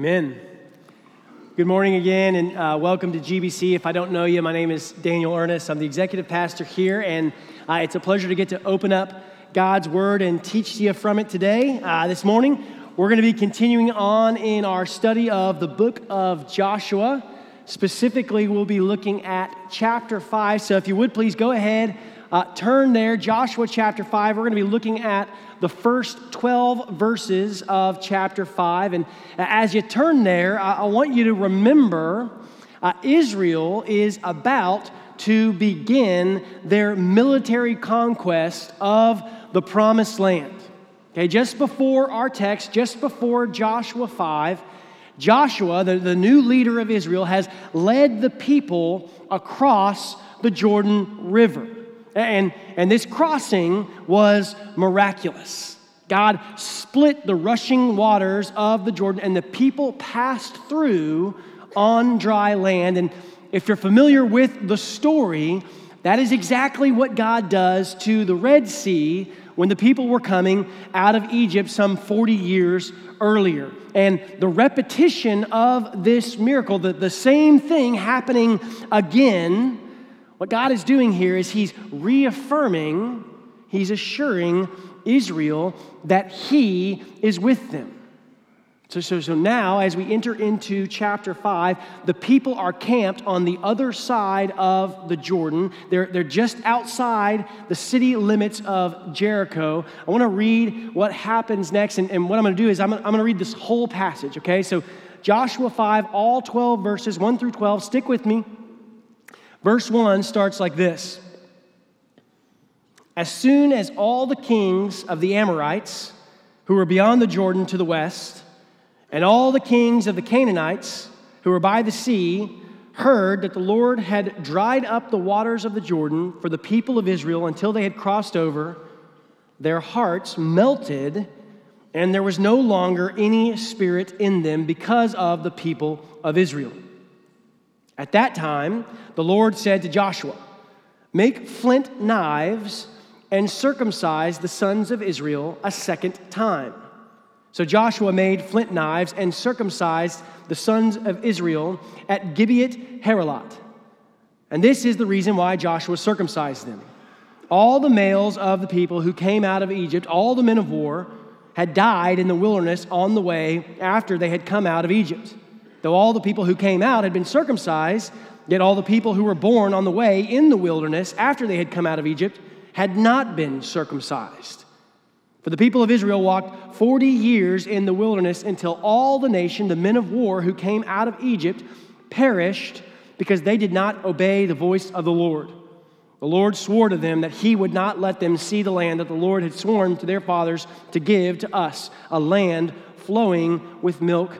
Amen. Good morning again, and uh, welcome to GBC. If I don't know you, my name is Daniel Earnest. I'm the executive pastor here, and uh, it's a pleasure to get to open up God's Word and teach you from it today. Uh, this morning, we're going to be continuing on in our study of the book of Joshua. Specifically, we'll be looking at chapter 5. So if you would please go ahead, uh, turn there, Joshua chapter 5. We're going to be looking at the first 12 verses of chapter 5. And as you turn there, I, I want you to remember uh, Israel is about to begin their military conquest of the promised land. Okay, just before our text, just before Joshua 5, Joshua, the, the new leader of Israel, has led the people across the Jordan River. And, and this crossing was miraculous. God split the rushing waters of the Jordan, and the people passed through on dry land. And if you're familiar with the story, that is exactly what God does to the Red Sea when the people were coming out of Egypt some 40 years earlier. And the repetition of this miracle, the, the same thing happening again what God is doing here is He's reaffirming, He's assuring Israel that He is with them. So, so, so now, as we enter into chapter 5, the people are camped on the other side of the Jordan. They're, they're just outside the city limits of Jericho. I want to read what happens next. And, and what I'm going to do is I'm, I'm going to read this whole passage, okay? So, Joshua 5, all 12 verses, 1 through 12. Stick with me. Verse 1 starts like this As soon as all the kings of the Amorites, who were beyond the Jordan to the west, and all the kings of the Canaanites, who were by the sea, heard that the Lord had dried up the waters of the Jordan for the people of Israel until they had crossed over, their hearts melted, and there was no longer any spirit in them because of the people of Israel. At that time, the Lord said to Joshua, Make flint knives and circumcise the sons of Israel a second time. So Joshua made flint knives and circumcised the sons of Israel at Gibeath Haaraloth. And this is the reason why Joshua circumcised them. All the males of the people who came out of Egypt, all the men of war, had died in the wilderness on the way after they had come out of Egypt. Though all the people who came out had been circumcised, yet all the people who were born on the way in the wilderness after they had come out of Egypt had not been circumcised. For the people of Israel walked 40 years in the wilderness until all the nation, the men of war who came out of Egypt, perished because they did not obey the voice of the Lord. The Lord swore to them that he would not let them see the land that the Lord had sworn to their fathers to give to us, a land flowing with milk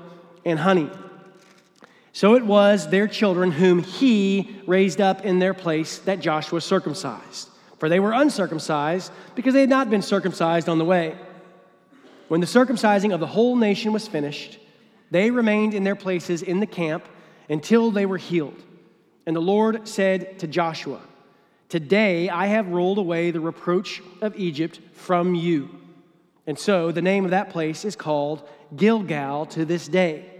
and honey. So it was their children whom he raised up in their place that Joshua circumcised. For they were uncircumcised because they had not been circumcised on the way. When the circumcising of the whole nation was finished, they remained in their places in the camp until they were healed. And the Lord said to Joshua, Today I have rolled away the reproach of Egypt from you. And so the name of that place is called Gilgal to this day.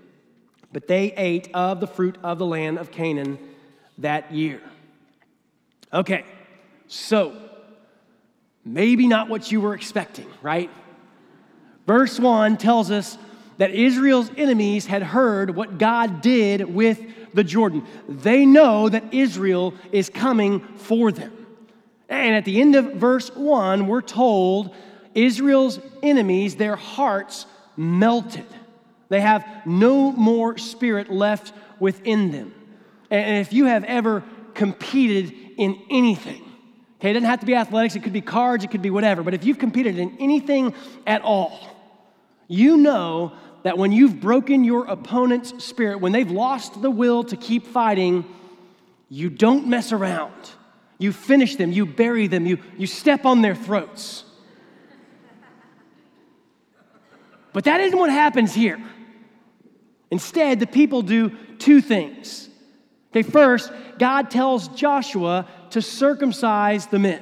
but they ate of the fruit of the land of Canaan that year. Okay, so maybe not what you were expecting, right? Verse 1 tells us that Israel's enemies had heard what God did with the Jordan. They know that Israel is coming for them. And at the end of verse 1, we're told Israel's enemies, their hearts melted. They have no more spirit left within them. And if you have ever competed in anything, okay, it doesn't have to be athletics, it could be cards, it could be whatever, but if you've competed in anything at all, you know that when you've broken your opponent's spirit, when they've lost the will to keep fighting, you don't mess around. You finish them, you bury them, you, you step on their throats. But that isn't what happens here. Instead, the people do two things. Okay, first, God tells Joshua to circumcise the men.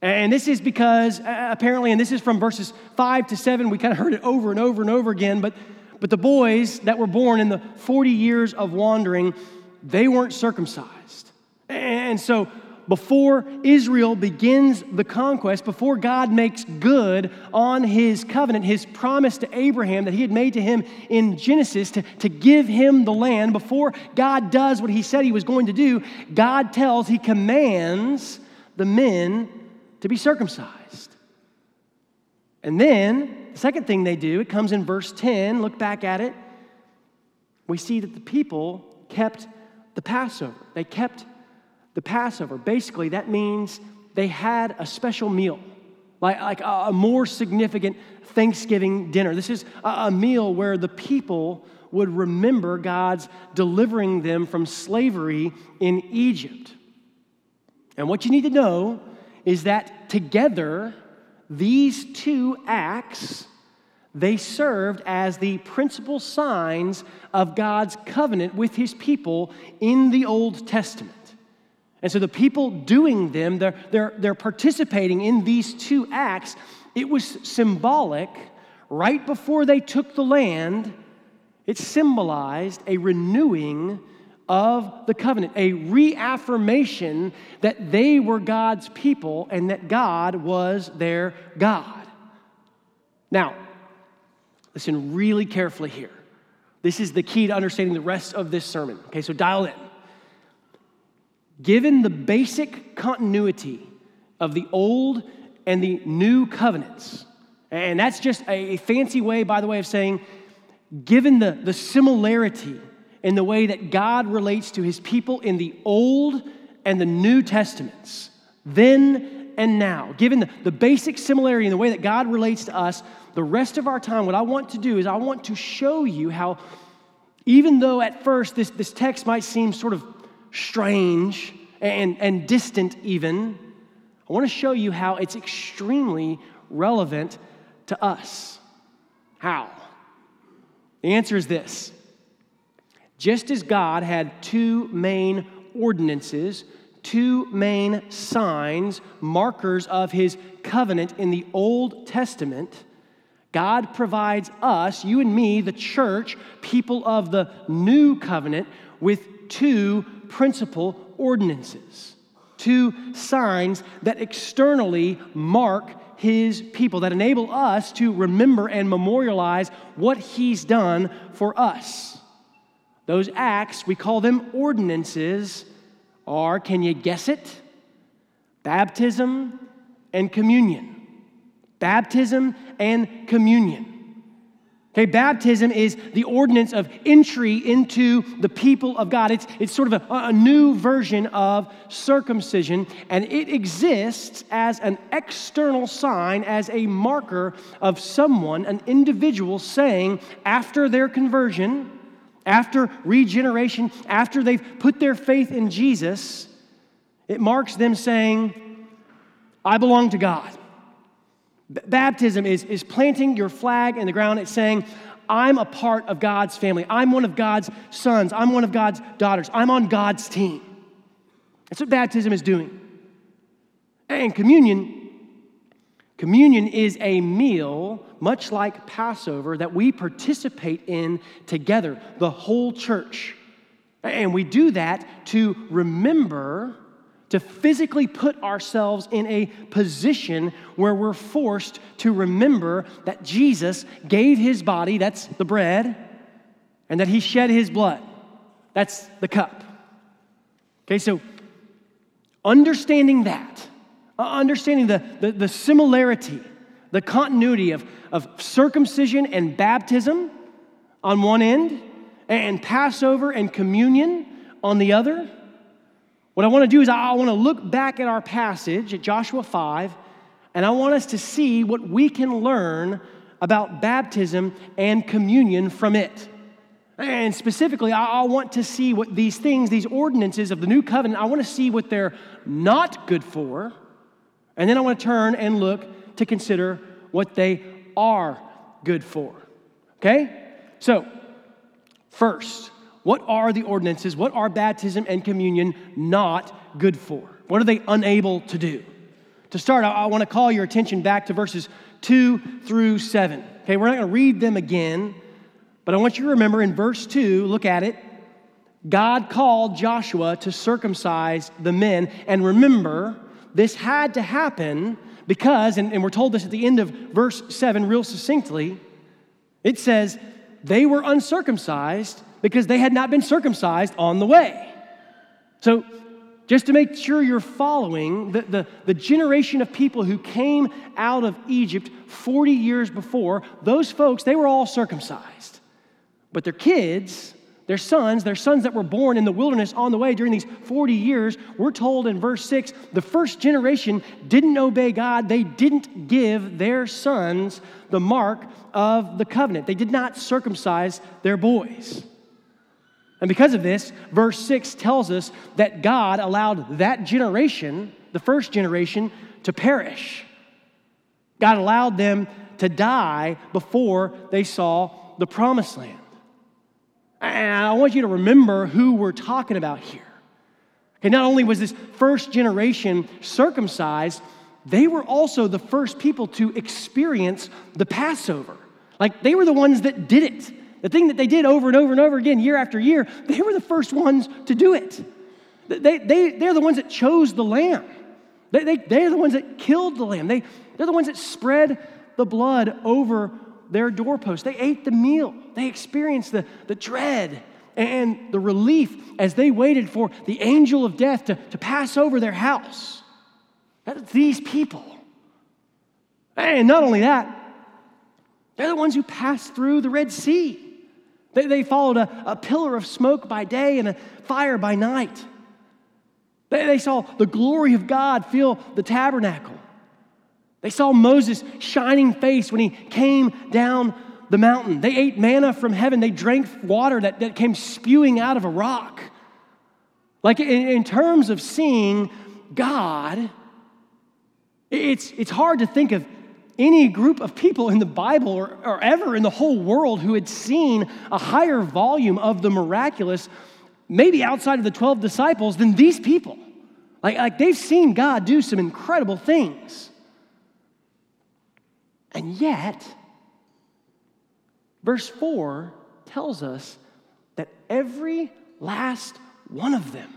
And this is because, uh, apparently, and this is from verses 5 to 7, we kind of heard it over and over and over again, but, but the boys that were born in the 40 years of wandering, they weren't circumcised. And so, before Israel begins the conquest, before God makes good on his covenant, his promise to Abraham that he had made to him in Genesis to, to give him the land, before God does what he said he was going to do, God tells, he commands the men to be circumcised. And then, the second thing they do, it comes in verse 10, look back at it. We see that the people kept the Passover. They kept the Passover. Basically, that means they had a special meal, like, like a, more significant Thanksgiving dinner. This is a, meal where the people would remember God's delivering them from slavery in Egypt. And what you need to know is that together, these two acts they served as the principal signs of God's covenant with his people in the Old Testament. And so the people doing them, they're, they're, they're participating in these two acts. It was symbolic right before they took the land. It symbolized a renewing of the covenant, a reaffirmation that they were God's people and that God was their God. Now, listen really carefully here. This is the key to understanding the rest of this sermon. Okay, so dial in. Given the basic continuity of the old and the new covenants, and that's just a fancy way, by the way, of saying, given the, the similarity in the way that God relates to his people in the Old and the New Testaments, then and now. Given the, the basic similarity in the way that God relates to us, the rest of our time, what I want to do is I want to show you how, even though at first this, this text might seem sort of strange and, and distant, even, I want to show you how it's extremely relevant to us. How? The answer is this just as God had two main ordinances, two main signs, markers of his covenant in the Old Testament, God provides us, you and me, the church, people of the new covenant, with two principal ordinances, two signs that externally mark his people, that enable us to remember and memorialize what he's done for us. Those acts, we call them ordinances, are, can you guess it? Baptism and communion. Baptism and communion. Okay, baptism is the ordinance of entry into the people of God. It's, it's sort of a, a new version of circumcision, and it exists as an external sign, as a marker of someone, an individual saying after their conversion, after regeneration, after they've put their faith in Jesus, it marks them saying, I belong to God. Baptism is, is planting your flag in the ground. It's saying, I'm a part of God's family. I'm one of God's sons. I'm one of God's daughters. I'm on God's team. That's what baptism is doing. And communion Communion is a meal, much like Passover, that we participate in together, the whole church. And we do that to remember, to physically put ourselves in a position where we're forced to remember that Jesus gave his body, that's the bread, and that he shed his blood, that's the cup. Okay, so understanding that uh, understanding the, the, the similarity, the continuity of, of circumcision and baptism on one end, and Passover and communion on the other. What I want to do is I want to look back at our passage at Joshua 5, and I want us to see what we can learn about baptism and communion from it. And specifically, I, want to see what these things, these ordinances of the new covenant, I want to see what they're not good for. And then I want to turn and look to consider what they are good for. Okay? So, first, what are the ordinances? What are baptism and communion not good for? What are they unable to do? To start, I, I want to call your attention back to verses 2 through 7. Okay, we're not going to read them again, but I want you to remember in verse 2, look at it. God called Joshua to circumcise the men. And remember, this had to happen because, and, and we're told this at the end of verse 7 real succinctly, it says, they were uncircumcised because they had not been circumcised on the way. So just to make sure you're following, the, the, the, generation of people who came out of Egypt 40 years before, those folks, they were all circumcised. But their kids, their sons, their sons that were born in the wilderness on the way during these 40 years, we're told in verse 6 the first generation didn't obey God. They didn't give their sons the mark of the covenant, they did not circumcise their boys. And because of this, verse 6 tells us that God allowed that generation, the first generation, to perish. God allowed them to die before they saw the promised land. And I want you to remember who we're talking about here. Okay, not only was this first generation circumcised, they were also the first people to experience the Passover. Like they were the ones that did it. The thing that they did over and over and over again, year after year, they were the first ones to do it. They, they, they're the ones that chose the lamb. They, they, they're the ones that killed the lamb. They, they're the ones that spread the blood over their doorpost. They ate the meal. They experienced the, the dread and the relief as they waited for the angel of death to, to pass over their house. That's these people. And not only that, they're the ones who passed through the Red Sea. They, they followed a, a pillar of smoke by day and a fire by night. They, they saw the glory of God fill the tabernacle. They saw Moses' shining face when he came down the mountain. They ate manna from heaven. They drank water that, that came spewing out of a rock. Like in, in terms of seeing God, it's, it's hard to think of any group of people in the Bible or, or ever in the whole world who had seen a higher volume of the miraculous, maybe outside of the 12 disciples, than these people. Like, like they've seen God do some incredible things. And yet, verse 4 tells us that every last one of them,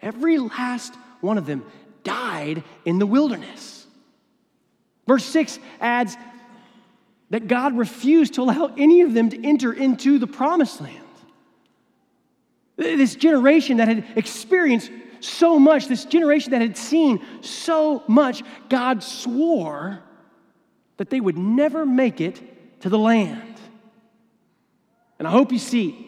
every last one of them died in the wilderness. Verse 6 adds that God refused to allow any of them to enter into the promised land. This generation that had experienced so much, this generation that had seen so much, God swore that they would never make it to the land. And I hope you see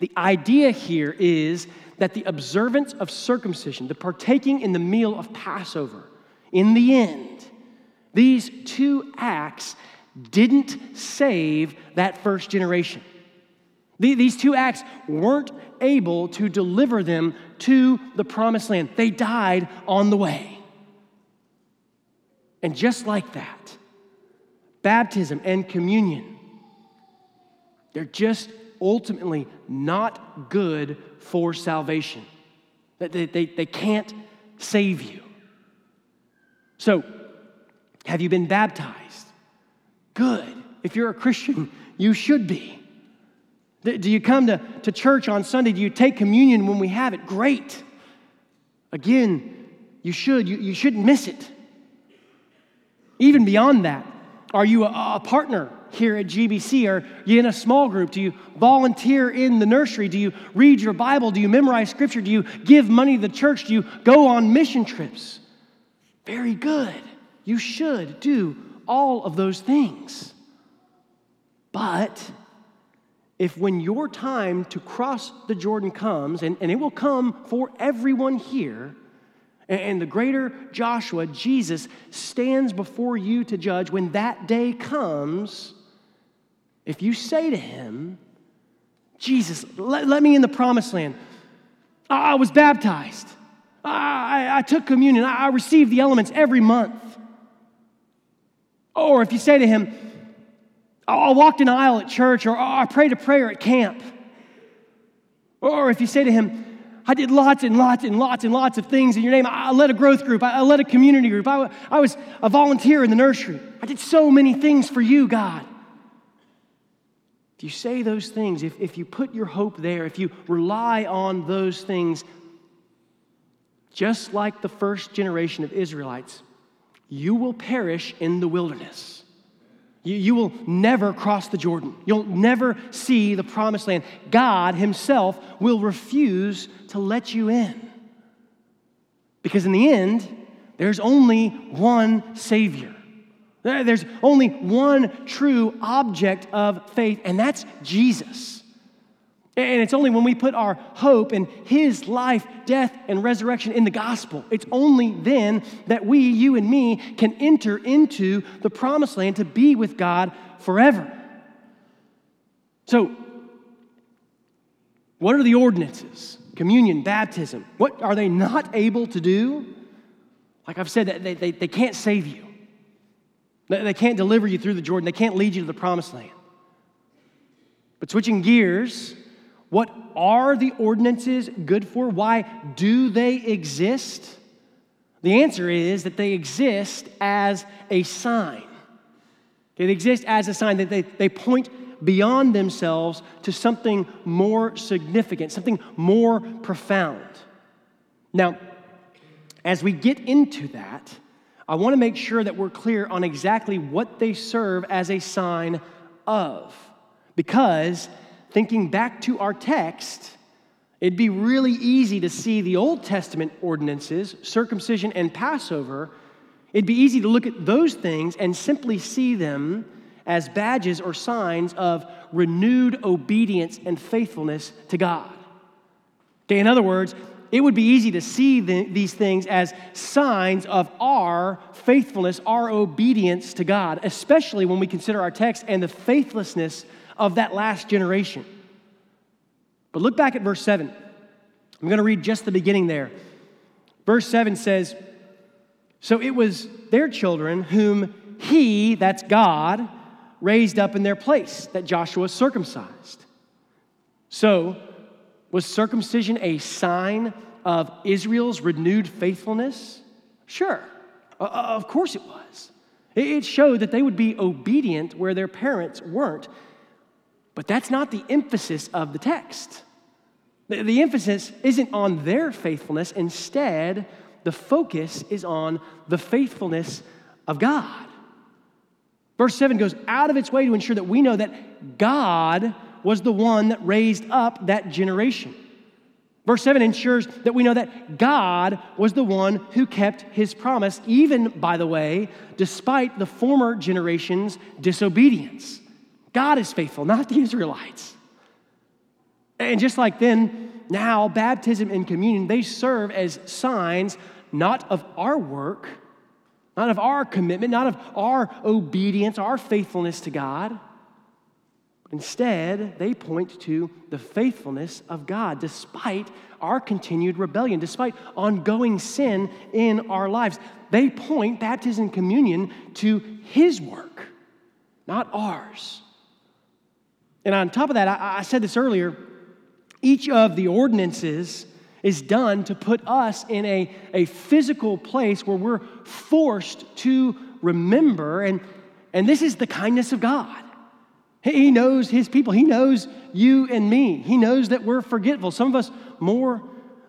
the idea here is that the observance of circumcision, the partaking in the meal of Passover, in the end, these two acts didn't save that first generation. These two acts weren't able to deliver them to the promised land. They died on the way. And just like that, baptism and communion, they're just ultimately not good for salvation. They, they, they can't save you. So, have you been baptized? Good. If you're a Christian, you should be. Do you come to, to church on Sunday? Do you take communion when we have it? Great. Again, you should. You, you shouldn't miss it. Even beyond that, are you a, a partner here at GBC? Are you in a small group? Do you volunteer in the nursery? Do you read your Bible? Do you memorize scripture? Do you give money to the church? Do you go on mission trips? Very good. You should do all of those things. But if when your time to cross the Jordan comes, and, and it will come for everyone here, And the greater Joshua, Jesus, stands before you to judge when that day comes. If you say to him, Jesus, let, let me in the promised land. I, was baptized. I, I, I took communion. I, I received the elements every month. Oh, or if you say to him, oh, I walked an aisle at church, or oh, I prayed a prayer at camp. Or if you say to him, I did lots and lots and lots and lots of things in your name. I led a growth group. I led a community group. I, I was a volunteer in the nursery. I did so many things for you, God. If you say those things, if, if you put your hope there, if you rely on those things, just like the first generation of Israelites, you will perish in the wilderness. You, you will never cross the Jordan. You'll never see the promised land. God Himself will refuse to let you in. Because in the end, there's only one Savior. There's only one true object of faith, and that's Jesus. And it's only when we put our hope in His life, death, and resurrection in the gospel, it's only then that we, you and me, can enter into the promised land to be with God forever. So, what are the ordinances? Communion, baptism. What are they not able to do? Like I've said, they, they, they can't save you. They can't deliver you through the Jordan. They can't lead you to the promised land. But switching gears, what are the ordinances good for? Why do they exist? The answer is that they exist as a sign. They exist as a sign that they, they point beyond themselves to something more significant, something more profound. Now, as we get into that, I want to make sure that we're clear on exactly what they serve as a sign of. Because thinking back to our text, it'd be really easy to see the Old Testament ordinances, circumcision and Passover. It'd be easy to look at those things and simply see them as badges or signs of renewed obedience and faithfulness to God. Okay, in other words, it would be easy to see the, these things as signs of our faithfulness, our obedience to God, especially when we consider our text and the faithlessness of that last generation. But look back at verse 7. I'm going to read just the beginning there. Verse 7 says, So it was their children whom he, that's God, raised up in their place, that Joshua circumcised. So, was circumcision a sign of Israel's renewed faithfulness? Sure, of course it was. It showed that they would be obedient where their parents weren't. But that's not the emphasis of the text. The, the emphasis isn't on their faithfulness, instead, the focus is on the faithfulness of God. Verse 7 goes out of its way to ensure that we know that God was the one that raised up that generation. Verse 7 ensures that we know that God was the one who kept his promise, even, by the way, despite the former generation's disobedience. God is faithful, not the Israelites. And just like then, now baptism and communion, they serve as signs not of our work, not of our commitment, not of our obedience, our faithfulness to God. Instead, they point to the faithfulness of God despite our continued rebellion, despite ongoing sin in our lives. They point baptism and communion to His work, not ours. And on top of that, I, I said this earlier each of the ordinances is done to put us in a, a physical place where we're forced to remember. And, and this is the kindness of God. He knows his people. He knows you and me. He knows that we're forgetful, some of us more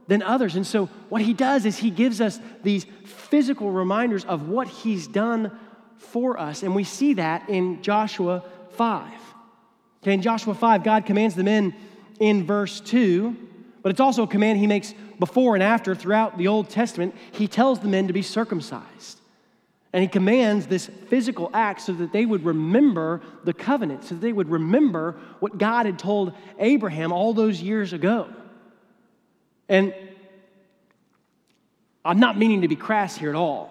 than others. And so, what he does is he gives us these physical reminders of what he's done for us. And we see that in Joshua 5. Okay, in Joshua 5, God commands the men in verse 2, but it's also a command he makes before and after throughout the Old Testament. He tells the men to be circumcised. And he commands this physical act so that they would remember the covenant, so that they would remember what God had told Abraham all those years ago. And I'm not meaning to be crass here at all,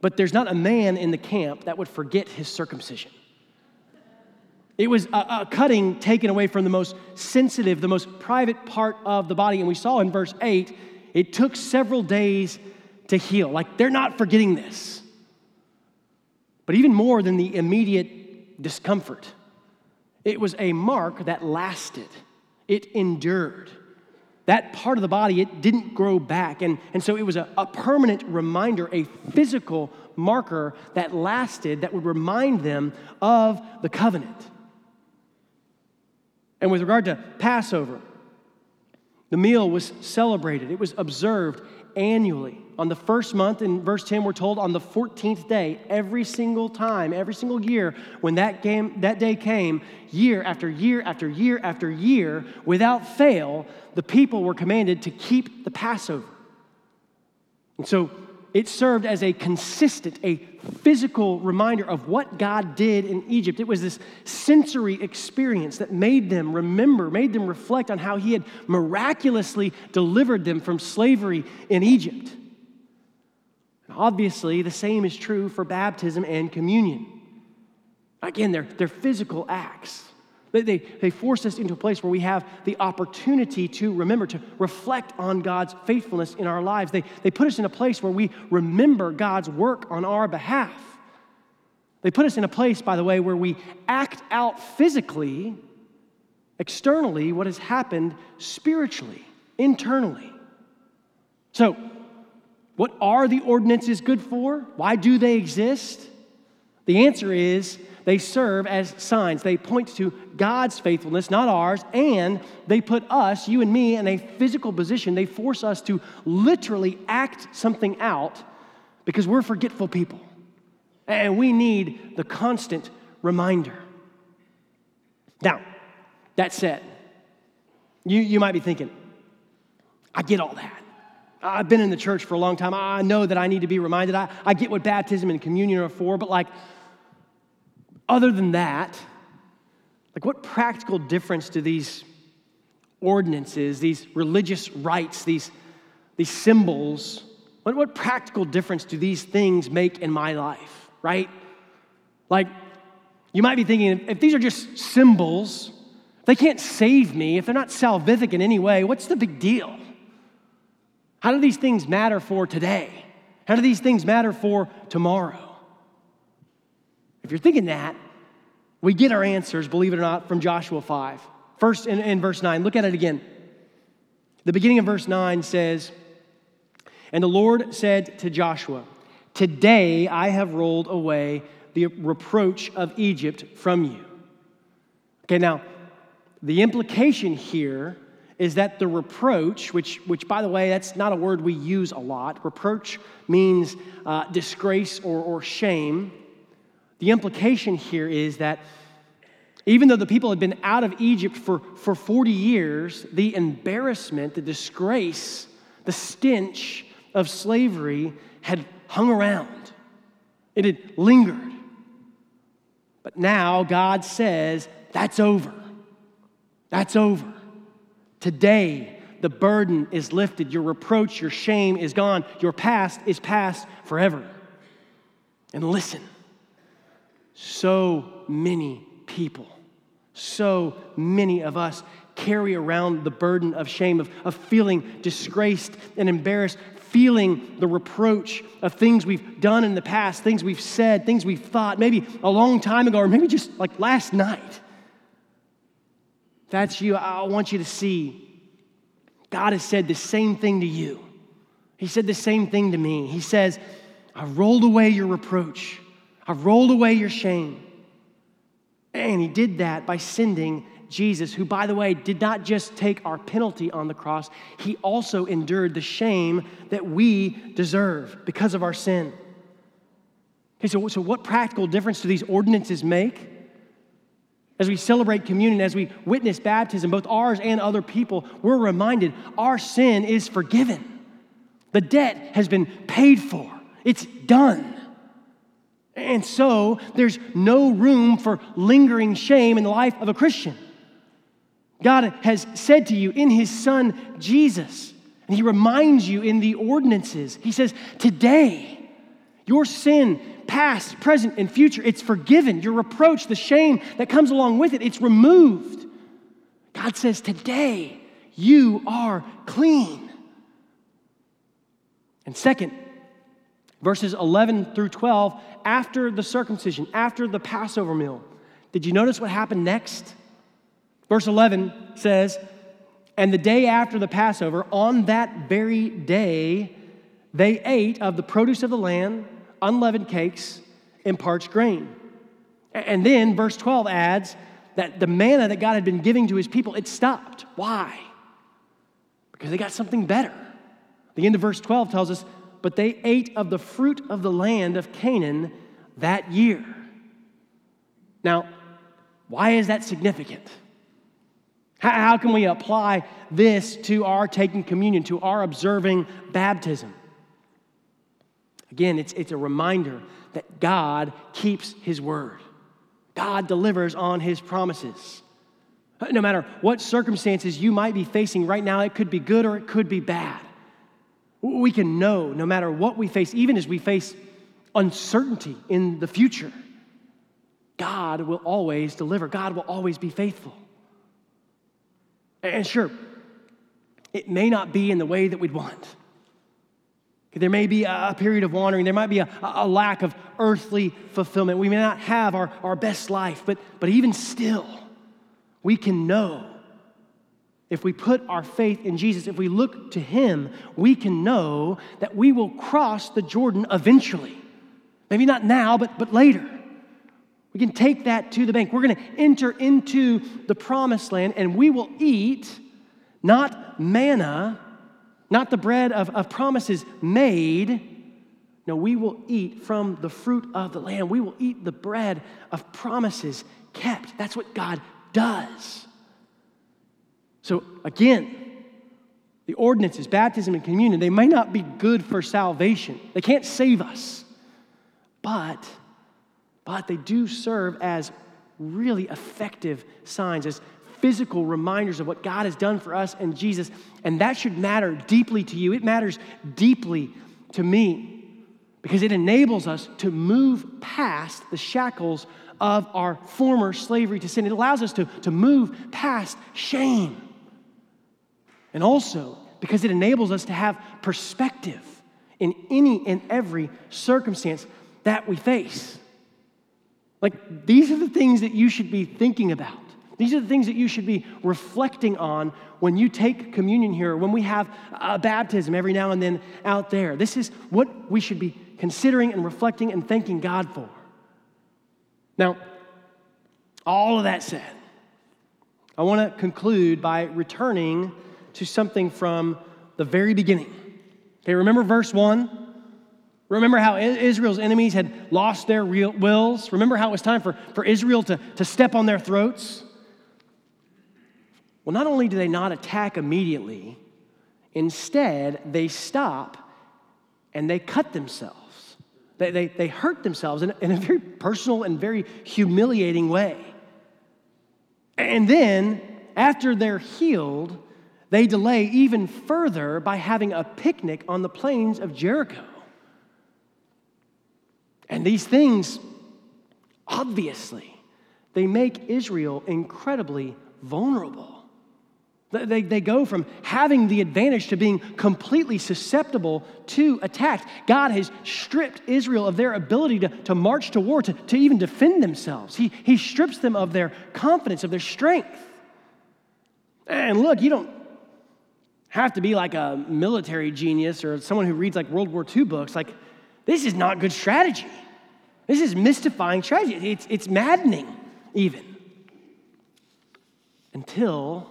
but there's not a man in the camp that would forget his circumcision. It was a, a, cutting taken away from the most sensitive, the most private part of the body. And we saw in verse 8, it took several days to heal. Like they're not forgetting this. But even more than the immediate discomfort, it was a mark that lasted, it endured. That part of the body, it didn't grow back. And, and so it was a, a permanent reminder, a physical marker that lasted, that would remind them of the covenant. And with regard to Passover, the meal was celebrated, it was observed annually. On the first month, in verse 10, we're told on the 14th day, every single time, every single year, when that, game, that day came, year after year after year after year, without fail, the people were commanded to keep the Passover. And so it served as a consistent, a physical reminder of what God did in Egypt. It was this sensory experience that made them remember, made them reflect on how He had miraculously delivered them from slavery in Egypt. Obviously, the same is true for baptism and communion. Again, they're, they're physical acts. They, they, force us into a place where we have the opportunity to remember, to reflect on God's faithfulness in our lives. They, they put us in a place where we remember God's work on our behalf. They put us in a place, by the way, where we act out physically, externally, what has happened spiritually, internally. So, what are the ordinances good for? Why do they exist? The answer is they serve as signs. They point to God's faithfulness, not ours, and they put us, you and me, in a physical position. They force us to literally act something out because we're forgetful people. And we need the constant reminder. Now, that said, you, you might be thinking, I get all that. I've been in the church for a long time. I know that I need to be reminded. I, I get what baptism and communion are for, but like, other than that, like what practical difference do these ordinances, these religious rites, these, these symbols, what, what practical difference do these things make in my life, right? Like, you might be thinking, if these are just symbols, they can't save me, if they're not salvific in any way, what's the big deal? How do these things matter for today? How do these things matter for tomorrow? If you're thinking that, we get our answers, believe it or not, from Joshua 5. First, in, in verse 9, look at it again. The beginning of verse 9 says, And the Lord said to Joshua, Today I have rolled away the reproach of Egypt from you. Okay, now, the implication here is that the reproach, which, which by the way, that's not a word we use a lot, reproach means uh, disgrace or, or shame. The implication here is that even though the people had been out of Egypt for, for 40 years, the embarrassment, the disgrace, the stench of slavery had hung around. It had lingered. But now God says, that's over. That's over. Today, the burden is lifted. Your reproach, your shame is gone. Your past is past forever. And listen, so many people, so many of us carry around the burden of shame, of, of feeling disgraced and embarrassed, feeling the reproach of things we've done in the past, things we've said, things we've thought, maybe a long time ago, or maybe just like last night. That's you. I want you to see God has said the same thing to you. He said the same thing to me. He says, I rolled away your reproach. I've rolled away your shame. And he did that by sending Jesus, who, by the way, did not just take our penalty on the cross, he also endured the shame that we deserve because of our sin. Okay, so, so what practical difference do these ordinances make? As we celebrate communion, as we witness baptism, both ours and other people, we're reminded our sin is forgiven. The debt has been paid for, it's done. And so there's no room for lingering shame in the life of a Christian. God has said to you in his son Jesus, and he reminds you in the ordinances. He says, Today, your sin, past, present, and future, it's forgiven. Your reproach, the shame that comes along with it, it's removed. God says, Today, you are clean. And second, verses 11 through 12, after the circumcision, after the Passover meal, did you notice what happened next? Verse 11 says, And the day after the Passover, on that very day, they ate of the produce of the land, unleavened cakes, and parched grain. And then verse 12 adds that the manna that God had been giving to his people, it stopped. Why? Because they got something better. The end of verse 12 tells us, But they ate of the fruit of the land of Canaan that year. Now, why is that significant? How, can we apply this to our taking communion, to our observing baptism? Again, it's, it's a reminder that God keeps His word. God delivers on His promises. No matter what circumstances you might be facing right now, it could be good or it could be bad. We can know no matter what we face, even as we face uncertainty in the future, God will always deliver. God will always be faithful. And sure, it may not be in the way that we'd want. There may be a period of wandering. There might be a, a, lack of earthly fulfillment. We may not have our, our best life, but, but even still, we can know if we put our faith in Jesus, if we look to Him, we can know that we will cross the Jordan eventually. Maybe not now, but, but later. We can take that to the bank. We're going to enter into the promised land and we will eat not manna, not the bread of, of promises made. No, we will eat from the fruit of the land. We will eat the bread of promises kept. That's what God does. So, again, the ordinances, baptism, and communion, they may not be good for salvation. They can't save us. But but they do serve as really effective signs, as physical reminders of what God has done for us and Jesus. And that should matter deeply to you. It matters deeply to me because it enables us to move past the shackles of our former slavery to sin. It allows us to, to move past shame. And also because it enables us to have perspective in any and every circumstance that we face. Like, these are the things that you should be thinking about. These are the things that you should be reflecting on when you take communion here, when we have a baptism every now and then out there. This is what we should be considering and reflecting and thanking God for. Now, all of that said, I want to conclude by returning to something from the very beginning. Okay, remember verse 1? Remember how Israel's enemies had lost their real wills? Remember how it was time for, for Israel to, to step on their throats? Well, not only do they not attack immediately, instead, they stop and they cut themselves. They, they, they hurt themselves in, in a very personal and very humiliating way. And then, after they're healed, they delay even further by having a picnic on the plains of Jericho. And these things, obviously, they make Israel incredibly vulnerable. They, they go from having the advantage to being completely susceptible to attack. God has stripped Israel of their ability to, to march to war, to, to even defend themselves. He, he strips them of their confidence, of their strength. And look, you don't have to be like a military genius or someone who reads like World War II books. Like, this is not good strategy. This is mystifying strategy. It's, it's maddening, even. Until,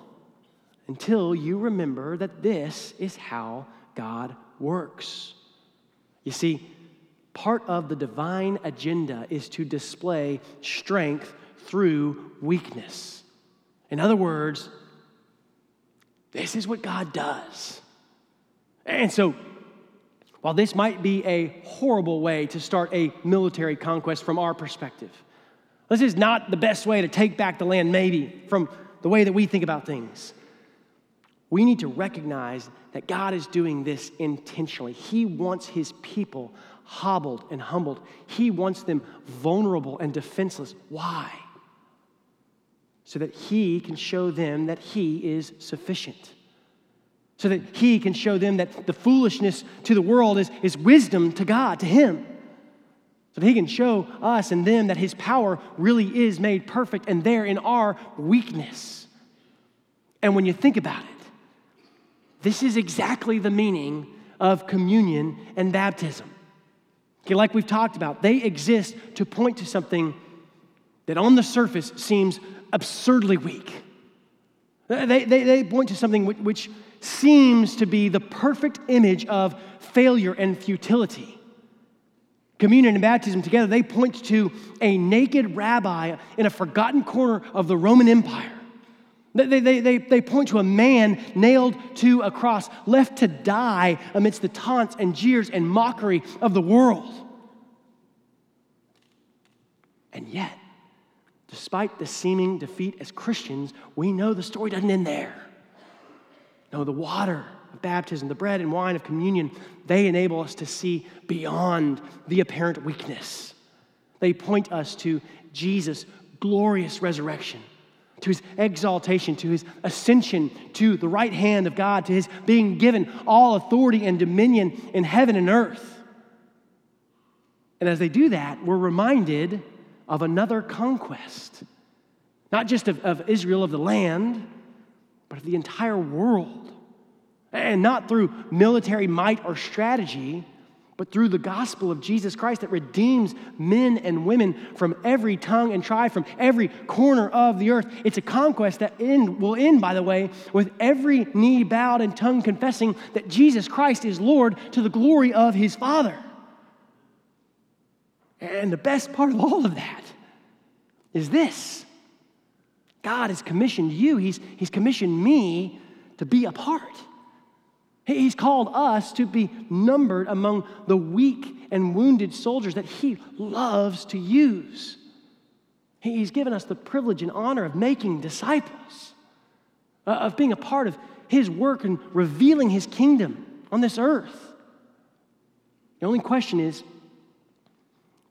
until you remember that this is how God works. You see, part of the divine agenda is to display strength through weakness. In other words, this is what God does. And so while this might be a horrible way to start a military conquest from our perspective, this is not the best way to take back the land, maybe, from the way that we think about things. we need to recognize that God is doing this intentionally. He wants his people hobbled and humbled, he wants them vulnerable and defenseless. Why? So that he can show them that he is sufficient. So that he can show them that the foolishness to the world is, is wisdom to God, to him. So that he can show us and them that his power really is made perfect and there in our weakness. And when you think about it, this is exactly the meaning of communion and baptism. Okay, like we've talked about, they exist to point to something that on the surface seems absurdly weak. They, they, they point to something which, which seems to be the perfect image of failure and futility. Communion and baptism together, they point to a naked rabbi in a forgotten corner of the Roman Empire. They, they, they, they point to a man nailed to a cross, left to die amidst the taunts and jeers and mockery of the world. And yet, despite the seeming defeat as Christians, we know the story doesn't end there. No, the water of baptism, the bread and wine of communion, they enable us to see beyond the apparent weakness. They point us to Jesus' glorious resurrection, to his exaltation, to his ascension to the right hand of God, to his being given all authority and dominion in heaven and earth. And as they do that, we're reminded of another conquest, not just of, of Israel, of the land, but of the entire world. And not through military might or strategy, but through the gospel of Jesus Christ that redeems men and women from every tongue and tribe, from every corner of the earth. It's a conquest that end, will end, by the way, with every knee bowed and tongue confessing that Jesus Christ is Lord to the glory of his Father. And the best part of all of that is this God has commissioned you, He's, he's commissioned me to be a part. He's called us to be numbered among the weak and wounded soldiers that He loves to use. He's given us the privilege and honor of making disciples, uh, of being a part of His work and revealing His kingdom on this earth. The only question is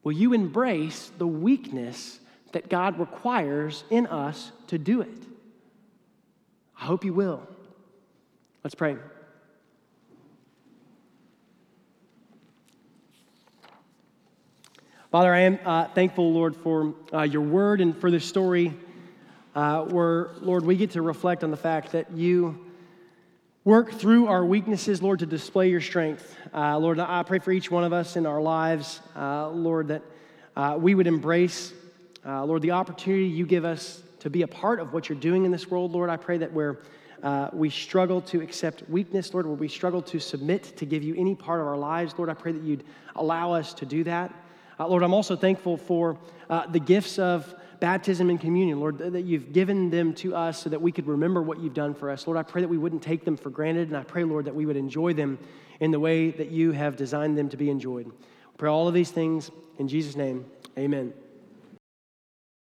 will you embrace the weakness that God requires in us to do it? I hope you will. Let's pray. Father, I am uh, thankful, Lord, for uh, your word and for this story uh, where, Lord, we get to reflect on the fact that you work through our weaknesses, Lord, to display your strength. Uh, Lord, I pray for each one of us in our lives, uh, Lord, that uh, we would embrace, Lord, the opportunity you give us to be a part of what you're doing in this world, Lord. I pray that where we struggle to accept weakness, Lord, where we struggle to submit to give you any part of our lives, Lord, I pray that you'd allow us to do that. Uh, Lord, I'm also thankful for uh, the gifts of baptism and communion, Lord, that you've given them to us so that we could remember what you've done for us. Lord, I pray that we wouldn't take them for granted, and I pray, Lord, that we would enjoy them in the way that you have designed them to be enjoyed. We pray all of these things in Jesus' name. Amen.